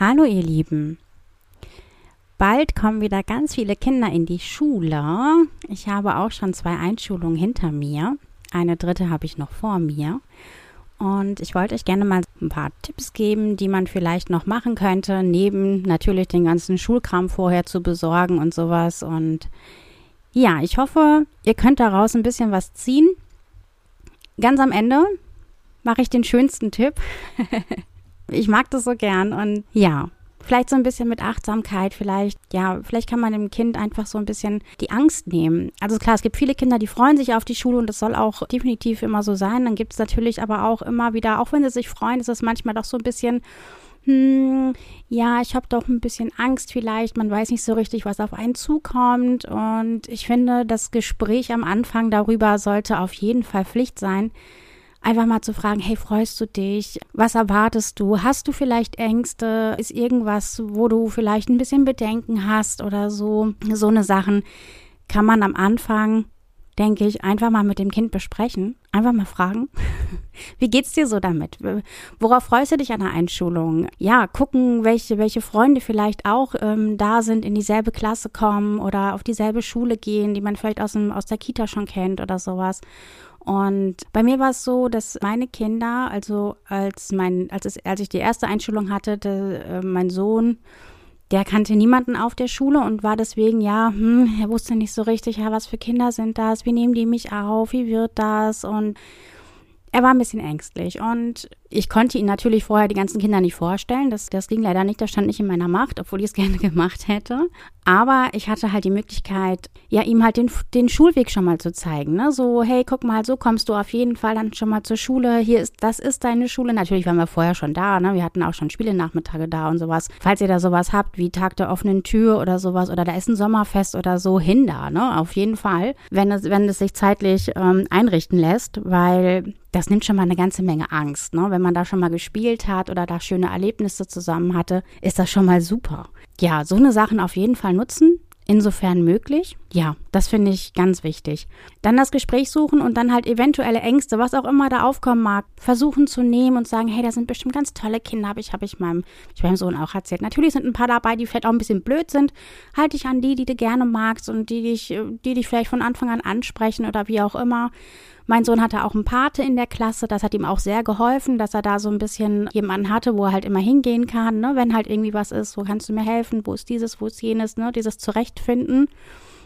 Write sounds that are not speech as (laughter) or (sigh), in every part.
Hallo ihr Lieben. Bald kommen wieder ganz viele Kinder in die Schule. Ich habe auch schon zwei Einschulungen hinter mir. Eine dritte habe ich noch vor mir. Und ich wollte euch gerne mal ein paar Tipps geben, die man vielleicht noch machen könnte, neben natürlich den ganzen Schulkram vorher zu besorgen und sowas. Und ja, ich hoffe, ihr könnt daraus ein bisschen was ziehen. Ganz am Ende mache ich den schönsten Tipp. (laughs) ich mag das so gern und ja, vielleicht so ein bisschen mit Achtsamkeit, vielleicht, ja, vielleicht kann man dem Kind einfach so ein bisschen die Angst nehmen. Also klar, es gibt viele Kinder, die freuen sich auf die Schule und das soll auch definitiv immer so sein. Dann gibt es natürlich aber auch immer wieder, auch wenn sie sich freuen, ist es manchmal doch so ein bisschen, hm, ja, ich habe doch ein bisschen Angst vielleicht, man weiß nicht so richtig, was auf einen zukommt. Und ich finde, das Gespräch am Anfang darüber sollte auf jeden Fall Pflicht sein einfach mal zu fragen, hey, freust du dich? Was erwartest du? Hast du vielleicht Ängste? Ist irgendwas, wo du vielleicht ein bisschen Bedenken hast oder so? So eine Sachen kann man am Anfang, denke ich, einfach mal mit dem Kind besprechen. Einfach mal fragen. (laughs) Wie geht's dir so damit? Worauf freust du dich an der Einschulung? Ja, gucken, welche, welche Freunde vielleicht auch ähm, da sind, in dieselbe Klasse kommen oder auf dieselbe Schule gehen, die man vielleicht aus, dem, aus der Kita schon kennt oder sowas. Und bei mir war es so, dass meine Kinder, also als mein, als, es, als ich die erste Einschulung hatte, de, äh, mein Sohn, der kannte niemanden auf der Schule und war deswegen, ja, hm, er wusste nicht so richtig, ja, was für Kinder sind das, wie nehmen die mich auf, wie wird das? Und er war ein bisschen ängstlich. Und ich konnte ihn natürlich vorher die ganzen Kinder nicht vorstellen. Das, das ging leider nicht, das stand nicht in meiner Macht, obwohl ich es (laughs) gerne gemacht hätte. Aber ich hatte halt die Möglichkeit, ja, ihm halt den, den Schulweg schon mal zu zeigen. Ne? So, hey, guck mal, so kommst du auf jeden Fall dann schon mal zur Schule. Hier ist, das ist deine Schule. Natürlich waren wir vorher schon da, ne? Wir hatten auch schon Spiele-Nachmittage da und sowas. Falls ihr da sowas habt, wie Tag der offenen Tür oder sowas, oder da ist ein Sommerfest oder so, hin da, ne? Auf jeden Fall. Wenn es, wenn es sich zeitlich ähm, einrichten lässt, weil das nimmt schon mal eine ganze Menge Angst, ne? Wenn man da schon mal gespielt hat oder da schöne Erlebnisse zusammen hatte, ist das schon mal super. Ja, so eine Sachen auf jeden Fall nutzen insofern möglich. Ja, das finde ich ganz wichtig. Dann das Gespräch suchen und dann halt eventuelle Ängste, was auch immer da aufkommen mag, versuchen zu nehmen und sagen, hey, da sind bestimmt ganz tolle Kinder, habe ich, habe ich meinem, ich meinem Sohn auch erzählt. Natürlich sind ein paar dabei, die vielleicht auch ein bisschen blöd sind. Halte dich an die, die du gerne magst und die dich, die dich vielleicht von Anfang an ansprechen oder wie auch immer. Mein Sohn hatte auch einen Pate in der Klasse, das hat ihm auch sehr geholfen, dass er da so ein bisschen jemanden hatte, wo er halt immer hingehen kann, ne? wenn halt irgendwie was ist, wo kannst du mir helfen, wo ist dieses, wo ist jenes, ne? dieses Zurechtfinden.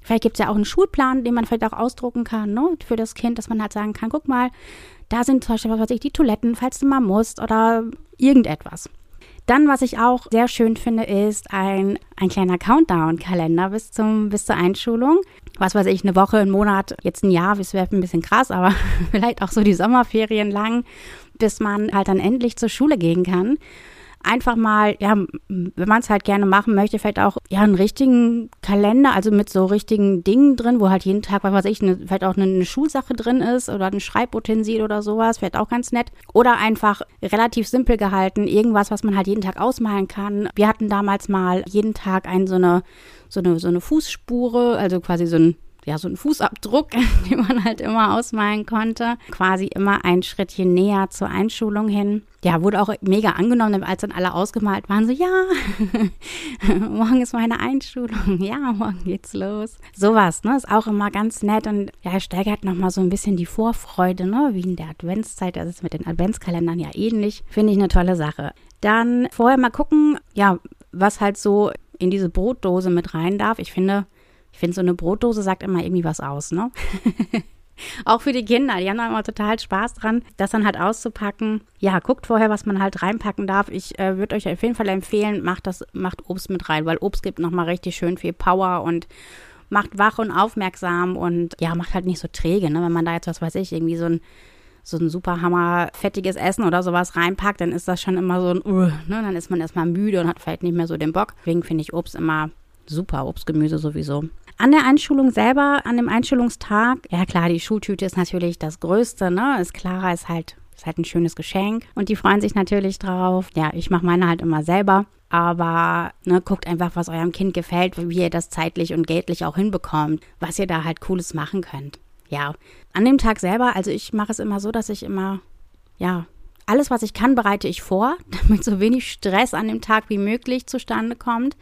Vielleicht gibt es ja auch einen Schulplan, den man vielleicht auch ausdrucken kann, ne, für das Kind, dass man halt sagen kann, guck mal, da sind zum Beispiel, was weiß ich, die Toiletten, falls du mal musst oder irgendetwas. Dann, was ich auch sehr schön finde, ist ein, ein kleiner Countdown-Kalender bis, bis zur Einschulung. Was weiß ich, eine Woche, einen Monat, jetzt ein Jahr, das wäre ein bisschen krass, aber (laughs) vielleicht auch so die Sommerferien lang, bis man halt dann endlich zur Schule gehen kann einfach mal, ja, wenn man es halt gerne machen möchte, vielleicht auch ja einen richtigen Kalender, also mit so richtigen Dingen drin, wo halt jeden Tag, was weiß ich, eine, vielleicht auch eine, eine Schulsache drin ist oder ein Schreibutensil oder sowas, vielleicht auch ganz nett. Oder einfach relativ simpel gehalten, irgendwas, was man halt jeden Tag ausmalen kann. Wir hatten damals mal jeden Tag einen so eine so eine so eine Fußspure, also quasi so ein ja, so ein Fußabdruck, (laughs) den man halt immer ausmalen konnte. Quasi immer ein Schrittchen näher zur Einschulung hin. Ja, wurde auch mega angenommen, als dann alle ausgemalt waren, so, ja, (laughs) morgen ist meine Einschulung, (laughs) ja, morgen geht's los. Sowas, ne, ist auch immer ganz nett und ja, steigert nochmal so ein bisschen die Vorfreude, ne, wie in der Adventszeit, das ist mit den Adventskalendern ja ähnlich, finde ich eine tolle Sache. Dann vorher mal gucken, ja, was halt so in diese Brotdose mit rein darf. Ich finde, ich finde, so eine Brotdose sagt immer irgendwie was aus, ne? (laughs) Auch für die Kinder, die haben da immer total Spaß dran, das dann halt auszupacken. Ja, guckt vorher, was man halt reinpacken darf. Ich äh, würde euch auf jeden Fall empfehlen, macht das, macht Obst mit rein, weil Obst gibt nochmal richtig schön viel Power und macht wach und aufmerksam und ja, macht halt nicht so träge, ne? Wenn man da jetzt, was weiß ich, irgendwie so ein so ein super hammer fettiges Essen oder sowas reinpackt, dann ist das schon immer so ein, uh, ne? Dann ist man erstmal müde und hat vielleicht nicht mehr so den Bock. Deswegen finde ich Obst immer super, Obst, Gemüse sowieso. An der Einschulung selber, an dem Einschulungstag, ja klar, die Schultüte ist natürlich das Größte, ne? Ist Clara ist halt, ist halt ein schönes Geschenk und die freuen sich natürlich drauf. Ja, ich mache meine halt immer selber. Aber ne, guckt einfach, was eurem Kind gefällt, wie ihr das zeitlich und geldlich auch hinbekommt, was ihr da halt Cooles machen könnt. Ja, an dem Tag selber, also ich mache es immer so, dass ich immer, ja, alles, was ich kann, bereite ich vor, (laughs) damit so wenig Stress an dem Tag wie möglich zustande kommt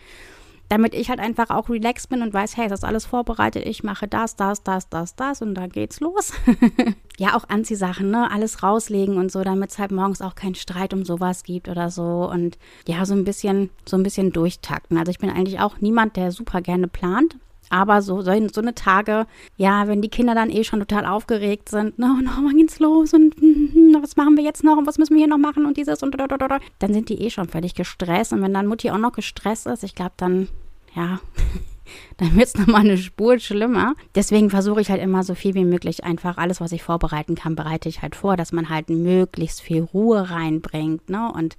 damit ich halt einfach auch relaxed bin und weiß, hey, das ist alles vorbereitet, ich mache das, das, das, das, das und dann geht's los. (laughs) ja, auch Anziehsachen, ne, alles rauslegen und so, damit es halt morgens auch keinen Streit um sowas gibt oder so und ja, so ein bisschen, so ein bisschen durchtakten. Also ich bin eigentlich auch niemand, der super gerne plant. Aber so, so, eine Tage, ja, wenn die Kinder dann eh schon total aufgeregt sind, ne, und oh, wann geht's los und (laughs) was machen wir jetzt noch und was müssen wir hier noch machen und dieses und da, da, da, dann sind die eh schon völlig gestresst. Und wenn dann Mutti auch noch gestresst ist, ich glaube, dann ja, (laughs) dann wird es nochmal eine Spur schlimmer. Deswegen versuche ich halt immer so viel wie möglich einfach alles, was ich vorbereiten kann, bereite ich halt vor, dass man halt möglichst viel Ruhe reinbringt, ne? Und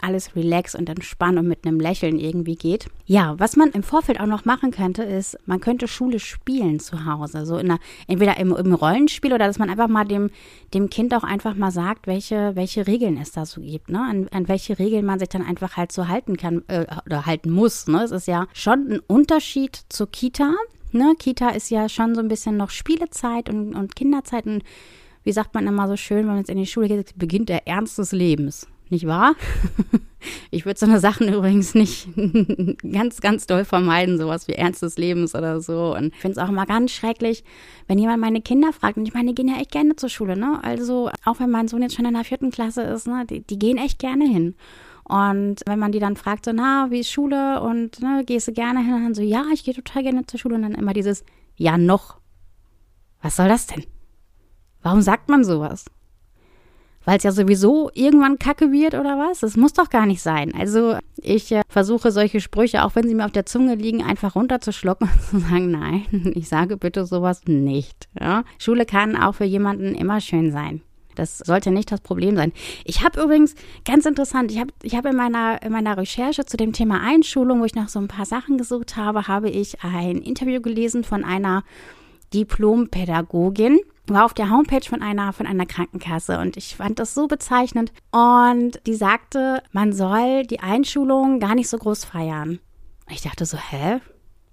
alles relax und entspannt und mit einem Lächeln irgendwie geht. Ja, was man im Vorfeld auch noch machen könnte, ist, man könnte Schule spielen zu Hause. So in einer, entweder im, im Rollenspiel oder dass man einfach mal dem, dem Kind auch einfach mal sagt, welche, welche Regeln es da so gibt, ne? An, an welche Regeln man sich dann einfach halt so halten kann äh, oder halten muss. Ne? Es ist ja schon ein Unterschied zur Kita. Ne? Kita ist ja schon so ein bisschen noch Spielezeit und, und Kinderzeit und wie sagt man immer so schön, wenn man jetzt in die Schule geht, beginnt der Ernst des Lebens nicht wahr? (laughs) Ich würde so eine Sachen übrigens nicht (laughs) ganz, ganz doll vermeiden, sowas wie Ernst des Lebens oder so. Und ich finde es auch immer ganz schrecklich, wenn jemand meine Kinder fragt. Und ich meine, die gehen ja echt gerne zur Schule, ne? Also, auch wenn mein Sohn jetzt schon in der vierten Klasse ist, ne? Die, die gehen echt gerne hin. Und wenn man die dann fragt, so, na, wie ist Schule? Und ne, gehst du gerne hin? Und dann so, ja, ich gehe total gerne zur Schule. Und dann immer dieses, ja, noch. Was soll das denn? Warum sagt man sowas? Weil es ja sowieso irgendwann kacke wird oder was? Das muss doch gar nicht sein. Also ich äh, versuche solche Sprüche, auch wenn sie mir auf der Zunge liegen, einfach runterzuschlucken und (laughs) zu sagen, nein, ich sage bitte sowas nicht. Ja? Schule kann auch für jemanden immer schön sein. Das sollte nicht das Problem sein. Ich habe übrigens, ganz interessant, ich habe ich hab in, meiner, in meiner Recherche zu dem Thema Einschulung, wo ich nach so ein paar Sachen gesucht habe, habe ich ein Interview gelesen von einer Diplompädagogin war auf der Homepage von einer, von einer Krankenkasse und ich fand das so bezeichnend. Und die sagte, man soll die Einschulung gar nicht so groß feiern. Ich dachte so, hä?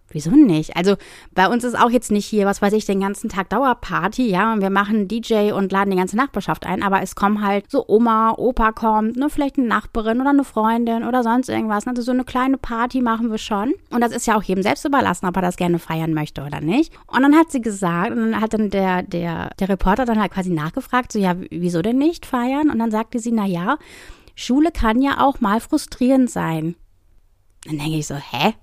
Wieso nicht? Also bei uns ist auch jetzt nicht hier, was weiß ich, den ganzen Tag Dauerparty, ja, und wir machen DJ und laden die ganze Nachbarschaft ein, aber es kommen halt so Oma, Opa kommt, ne, vielleicht eine Nachbarin oder eine Freundin oder sonst irgendwas. Also so eine kleine Party machen wir schon. Und das ist ja auch jedem selbst überlassen, ob er das gerne feiern möchte oder nicht. Und dann hat sie gesagt, und dann hat dann der, der, der Reporter dann halt quasi nachgefragt, so, ja, wieso denn nicht feiern? Und dann sagte sie, na ja, Schule kann ja auch mal frustrierend sein. Dann denke ich so, hä?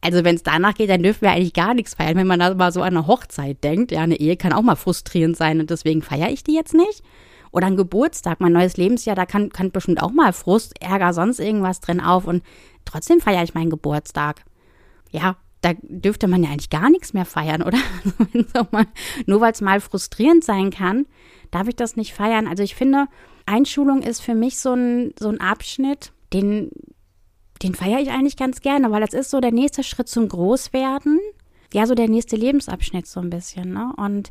Also wenn es danach geht, dann dürfen wir eigentlich gar nichts feiern. Wenn man da mal so an eine Hochzeit denkt, ja, eine Ehe kann auch mal frustrierend sein und deswegen feiere ich die jetzt nicht. Oder ein Geburtstag, mein neues Lebensjahr, da kann, kann bestimmt auch mal Frust, Ärger, sonst irgendwas drin auf und trotzdem feiere ich meinen Geburtstag. Ja, da dürfte man ja eigentlich gar nichts mehr feiern, oder? (laughs) mal, nur weil es mal frustrierend sein kann, darf ich das nicht feiern. Also ich finde, Einschulung ist für mich so ein, so ein Abschnitt, den den feiere ich eigentlich ganz gerne, weil das ist so der nächste Schritt zum Großwerden. Ja, so der nächste Lebensabschnitt so ein bisschen. Ne? Und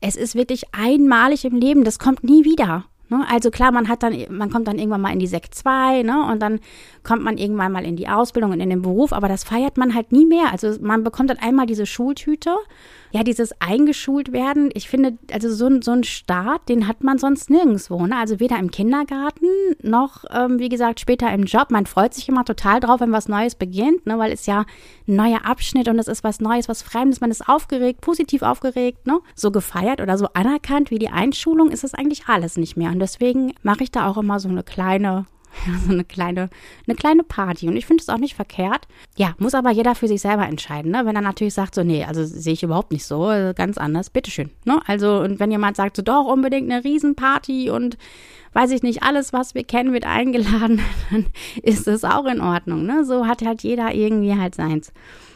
es ist wirklich einmalig im Leben, das kommt nie wieder. Ne? Also klar, man hat dann, man kommt dann irgendwann mal in die Sekt 2, ne? Und dann kommt man irgendwann mal in die Ausbildung und in den Beruf, aber das feiert man halt nie mehr. Also man bekommt dann einmal diese Schultüte ja, dieses eingeschult werden, ich finde, also so, so ein Start, den hat man sonst nirgendwo. Ne? Also weder im Kindergarten noch, ähm, wie gesagt, später im Job. Man freut sich immer total drauf, wenn was Neues beginnt, ne? weil es ja ein neuer Abschnitt und es ist was Neues, was Fremdes. Man ist aufgeregt, positiv aufgeregt, ne? so gefeiert oder so anerkannt wie die Einschulung ist es eigentlich alles nicht mehr. Und deswegen mache ich da auch immer so eine kleine (laughs) so eine kleine, eine kleine Party. Und ich finde es auch nicht verkehrt. Ja, muss aber jeder für sich selber entscheiden. Ne? Wenn er natürlich sagt, so, nee, also sehe ich überhaupt nicht so, äh, ganz anders, bitteschön. Ne? Also, und wenn jemand sagt, so, doch, unbedingt eine Riesenparty und weiß ich nicht, alles, was wir kennen, wird eingeladen, (laughs) dann ist es auch in Ordnung. Ne? So hat halt jeder irgendwie halt seins.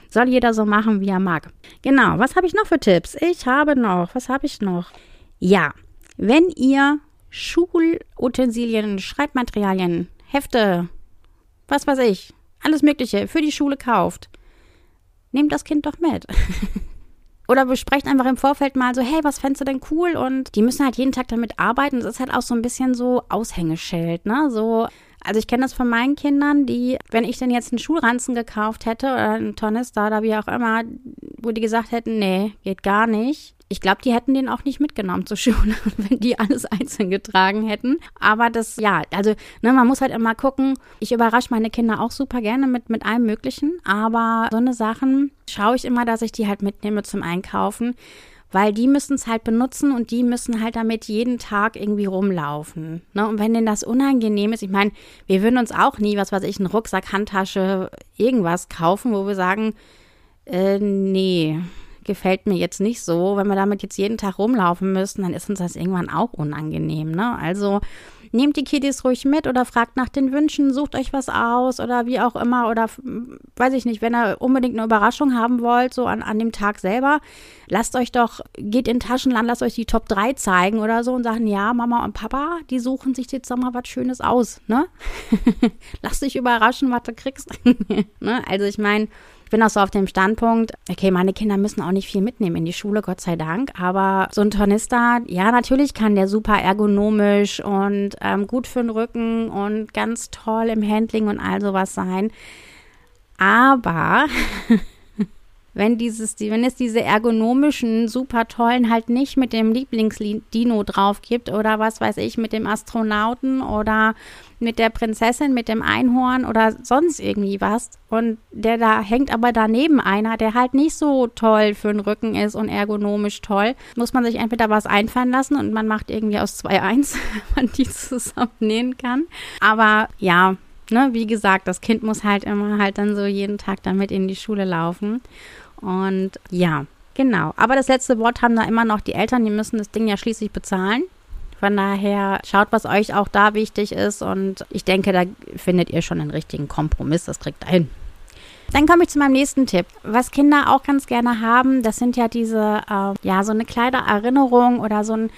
Soll jeder so machen, wie er mag. Genau, was habe ich noch für Tipps? Ich habe noch, was habe ich noch? Ja, wenn ihr Schulutensilien, Schreibmaterialien, Hefte, was weiß ich, alles Mögliche für die Schule kauft, nehmt das Kind doch mit. (laughs) Oder besprecht einfach im Vorfeld mal so, hey, was fändest du denn cool? Und die müssen halt jeden Tag damit arbeiten. Das ist halt auch so ein bisschen so Aushängeschild, ne? So, Also ich kenne das von meinen Kindern, die, wenn ich denn jetzt einen Schulranzen gekauft hätte oder einen Tornister oder wie auch immer, wo die gesagt hätten, nee, geht gar nicht, ich glaube, die hätten den auch nicht mitgenommen zur (laughs) Schule, wenn die alles einzeln getragen hätten. Aber das, ja, also ne, man muss halt immer gucken. Ich überrasche meine Kinder auch super gerne mit, mit allem Möglichen. Aber so eine Sachen schaue ich immer, dass ich die halt mitnehme zum Einkaufen. Weil die müssen es halt benutzen und die müssen halt damit jeden Tag irgendwie rumlaufen. Ne? Und wenn denen das unangenehm ist, ich meine, wir würden uns auch nie, was weiß ich, einen Rucksack, Handtasche, irgendwas kaufen, wo wir sagen, äh, nee, gefällt mir jetzt nicht so. Wenn wir damit jetzt jeden Tag rumlaufen müssen, dann ist uns das irgendwann auch unangenehm. Ne? Also nehmt die Kiddies ruhig mit oder fragt nach den Wünschen, sucht euch was aus oder wie auch immer. Oder weiß ich nicht, wenn ihr unbedingt eine Überraschung haben wollt, so an, an dem Tag selber, lasst euch doch, geht in Taschenland, lasst euch die Top 3 zeigen oder so und sagen, ja, Mama und Papa, die suchen sich jetzt mal was Schönes aus. Ne? (laughs) Lass dich überraschen, was du kriegst. (laughs) ne? Also ich meine, bin auch so auf dem Standpunkt, okay, meine Kinder müssen auch nicht viel mitnehmen in die Schule, Gott sei Dank. Aber so ein Tornister, ja, natürlich kann der super ergonomisch und ähm, gut für den Rücken und ganz toll im Handling und all sowas sein. Aber (laughs) wenn dieses, wenn es diese ergonomischen, super tollen halt nicht mit dem Lieblingsdino drauf gibt oder was weiß ich, mit dem Astronauten oder mit der Prinzessin, mit dem Einhorn oder sonst irgendwie was und der da hängt aber daneben einer, der halt nicht so toll für den Rücken ist und ergonomisch toll, muss man sich entweder was einfallen lassen und man macht irgendwie aus zwei eins, (laughs) wenn man die zusammennähen kann. Aber ja, ne, wie gesagt, das Kind muss halt immer halt dann so jeden Tag damit in die Schule laufen. Und ja, genau. Aber das letzte Wort haben da immer noch die Eltern, die müssen das Ding ja schließlich bezahlen. Von daher schaut, was euch auch da wichtig ist. Und ich denke, da findet ihr schon einen richtigen Kompromiss. Das kriegt ihr hin. Dann komme ich zu meinem nächsten Tipp. Was Kinder auch ganz gerne haben, das sind ja diese, äh, ja, so eine kleine Erinnerung oder so, ein,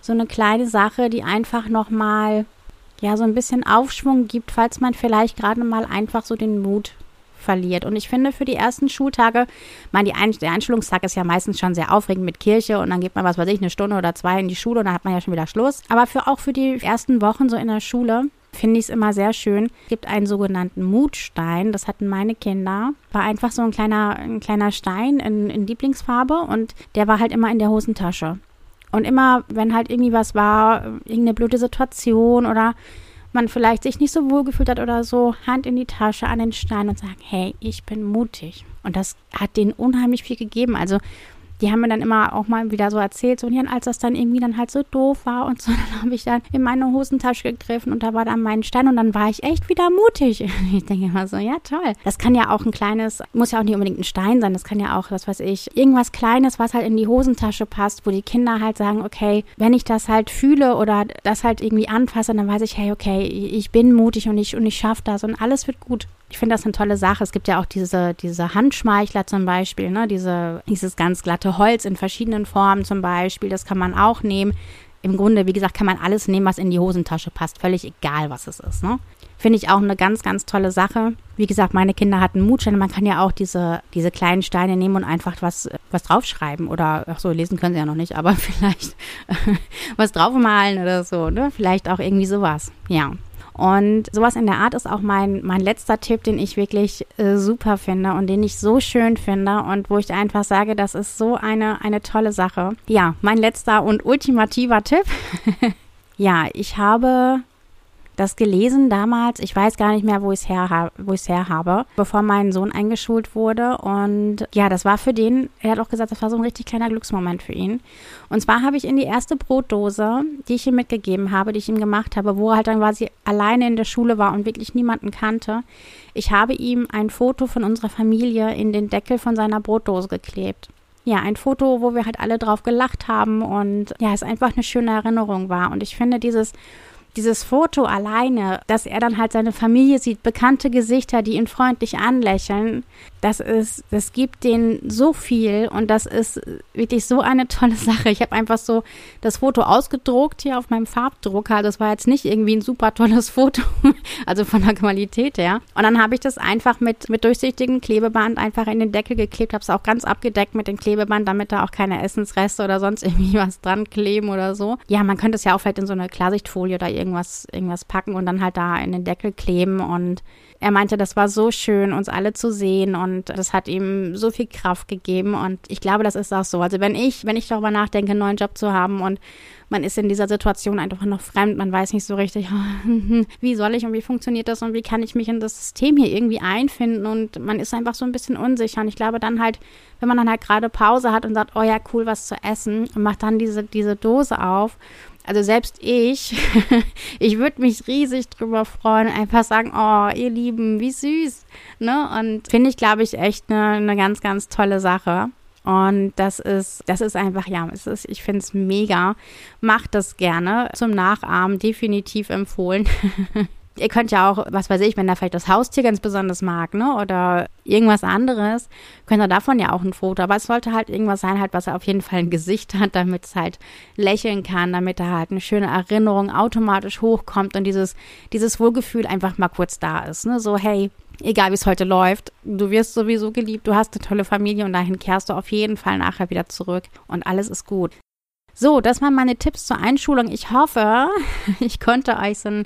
so eine kleine Sache, die einfach nochmal, ja, so ein bisschen Aufschwung gibt, falls man vielleicht gerade mal einfach so den Mut verliert. Und ich finde, für die ersten Schultage, man, die Ein der Einschulungstag ist ja meistens schon sehr aufregend mit Kirche und dann geht man, was weiß ich, eine Stunde oder zwei in die Schule und dann hat man ja schon wieder Schluss. Aber für, auch für die ersten Wochen so in der Schule finde ich es immer sehr schön. Es gibt einen sogenannten Mutstein, das hatten meine Kinder. War einfach so ein kleiner, ein kleiner Stein in, in Lieblingsfarbe und der war halt immer in der Hosentasche. Und immer, wenn halt irgendwie was war, irgendeine blöde Situation oder man vielleicht sich nicht so wohl gefühlt hat oder so, Hand in die Tasche an den Stein und sagen, hey, ich bin mutig. Und das hat denen unheimlich viel gegeben. Also die haben mir dann immer auch mal wieder so erzählt, so, und als das dann irgendwie dann halt so doof war und so, (laughs) dann habe ich dann in meine Hosentasche gegriffen und da war dann mein Stein und dann war ich echt wieder mutig. (laughs) Ich denke immer so, ja toll. Das kann ja auch ein kleines, muss ja auch nicht unbedingt ein Stein sein, das kann ja auch, was weiß ich, irgendwas Kleines, was halt in die Hosentasche passt, wo die Kinder halt sagen, okay, wenn ich das halt fühle oder das halt irgendwie anfasse, dann weiß ich, hey, okay, ich bin mutig und ich, und ich schaffe das und alles wird gut. Ich finde das eine tolle Sache. Es gibt ja auch diese, diese Handschmeichler zum Beispiel, ne? diese, dieses ganz glatte Holz in verschiedenen Formen zum Beispiel. Das kann man auch nehmen. Im Grunde, wie gesagt, kann man alles nehmen, was in die Hosentasche passt. Völlig egal, was es ist. Ne? Finde ich auch eine ganz, ganz tolle Sache. Wie gesagt, meine Kinder hatten Mutsteine. Man kann ja auch diese, diese kleinen Steine nehmen und einfach was, was draufschreiben. Oder, ach so, lesen können sie ja noch nicht, aber (laughs) vielleicht was draufmalen oder so. Ne? Vielleicht auch irgendwie sowas. Ja. Und sowas in der Art ist auch mein, mein letzter Tipp, den ich wirklich äh, super finde und den ich so schön finde und wo ich einfach sage, das ist so eine, eine tolle Sache. Ja, mein letzter und ultimativer Tipp. (laughs) ja, ich habe das gelesen damals. Ich weiß gar nicht mehr, wo ich es her, her habe, bevor mein Sohn eingeschult wurde. Und ja, das war für den, er hat auch gesagt, das war so ein richtig kleiner Glücksmoment für ihn. Und zwar habe ich in die erste Brotdose, die ich ihm mitgegeben habe, die ich ihm gemacht habe, wo er halt dann quasi alleine in der Schule war und wirklich niemanden kannte, ich habe ihm ein Foto von unserer Familie in den Deckel von seiner Brotdose geklebt ja, ein Foto, wo wir halt alle drauf gelacht haben und ja, es einfach eine schöne Erinnerung war. Und ich finde dieses dieses Foto alleine, dass er dann halt seine Familie sieht, bekannte Gesichter, die ihn freundlich anlächeln, das ist, das gibt denen so viel und das ist wirklich so eine tolle (laughs) Sache. Ich habe einfach so das Foto ausgedruckt hier auf meinem Farbdrucker. Das war jetzt nicht irgendwie ein super tolles (laughs) Foto, also von der Qualität her. Und dann habe ich das einfach mit, mit durchsichtigem Klebeband einfach in den Deckel geklebt, habe es auch ganz abgedeckt mit dem Klebeband, damit da auch keine Essensreste oder sonst (laughs) irgendwie was dran kleben oder so. Ja, man könnte es ja auch vielleicht in so eine Klarsichtfolie oder irgendwie irgendwas, irgendwas packen und dann halt da in den Deckel kleben. Und er meinte, das war so schön, uns alle zu sehen und das hat ihm so viel Kraft gegeben. Und ich glaube, das ist auch so. Also wenn ich, wenn ich darüber nachdenke, einen neuen Job zu haben und man ist in dieser Situation einfach noch fremd, man weiß nicht so richtig, (laughs) wie soll ich und wie funktioniert das und wie kann ich mich in das System hier irgendwie einfinden und man ist einfach so ein bisschen unsicher. Und ich glaube dann halt, wenn man dann halt gerade Pause hat und sagt, oh ja, cool, was zu essen und macht dann diese, diese Dose auf also selbst ich, (laughs) ich würde mich riesig drüber freuen, einfach sagen, oh, ihr Lieben, wie süß. Ne? Und finde ich, glaube ich, echt eine, eine ganz, ganz tolle Sache. Und das ist, das ist einfach, ja, es ist, ich finde es mega. Macht das gerne. Zum Nachahmen definitiv empfohlen. (laughs) Ihr könnt ja auch, was weiß ich, wenn da vielleicht das Haustier ganz besonders mag, ne, oder irgendwas anderes, könnt ihr davon ja auch ein Foto. Aber es sollte halt irgendwas sein, halt, was er auf jeden Fall ein Gesicht hat, damit es halt lächeln kann, damit da halt eine schöne Erinnerung automatisch hochkommt und dieses, dieses Wohlgefühl einfach mal kurz da ist, ne, so, hey, egal wie es heute läuft, du wirst sowieso geliebt, du hast eine tolle Familie und dahin kehrst du auf jeden Fall nachher wieder zurück und alles ist gut. So, das waren meine Tipps zur Einschulung. Ich hoffe, (laughs) ich konnte euch so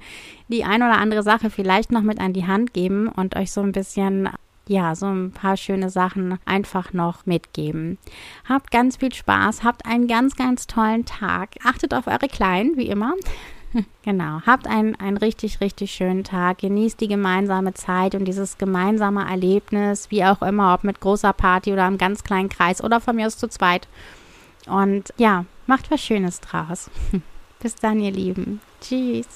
die ein oder andere Sache vielleicht noch mit an die Hand geben und euch so ein bisschen ja, so ein paar schöne Sachen einfach noch mitgeben. Habt ganz viel Spaß, habt einen ganz, ganz tollen Tag. Achtet auf eure Kleinen, wie immer. (laughs) genau, habt einen, einen richtig, richtig schönen Tag. Genießt die gemeinsame Zeit und dieses gemeinsame Erlebnis, wie auch immer, ob mit großer Party oder einem ganz kleinen Kreis oder von mir aus zu zweit. Und ja, macht was Schönes draus. (laughs) Bis dann, ihr Lieben. Tschüss.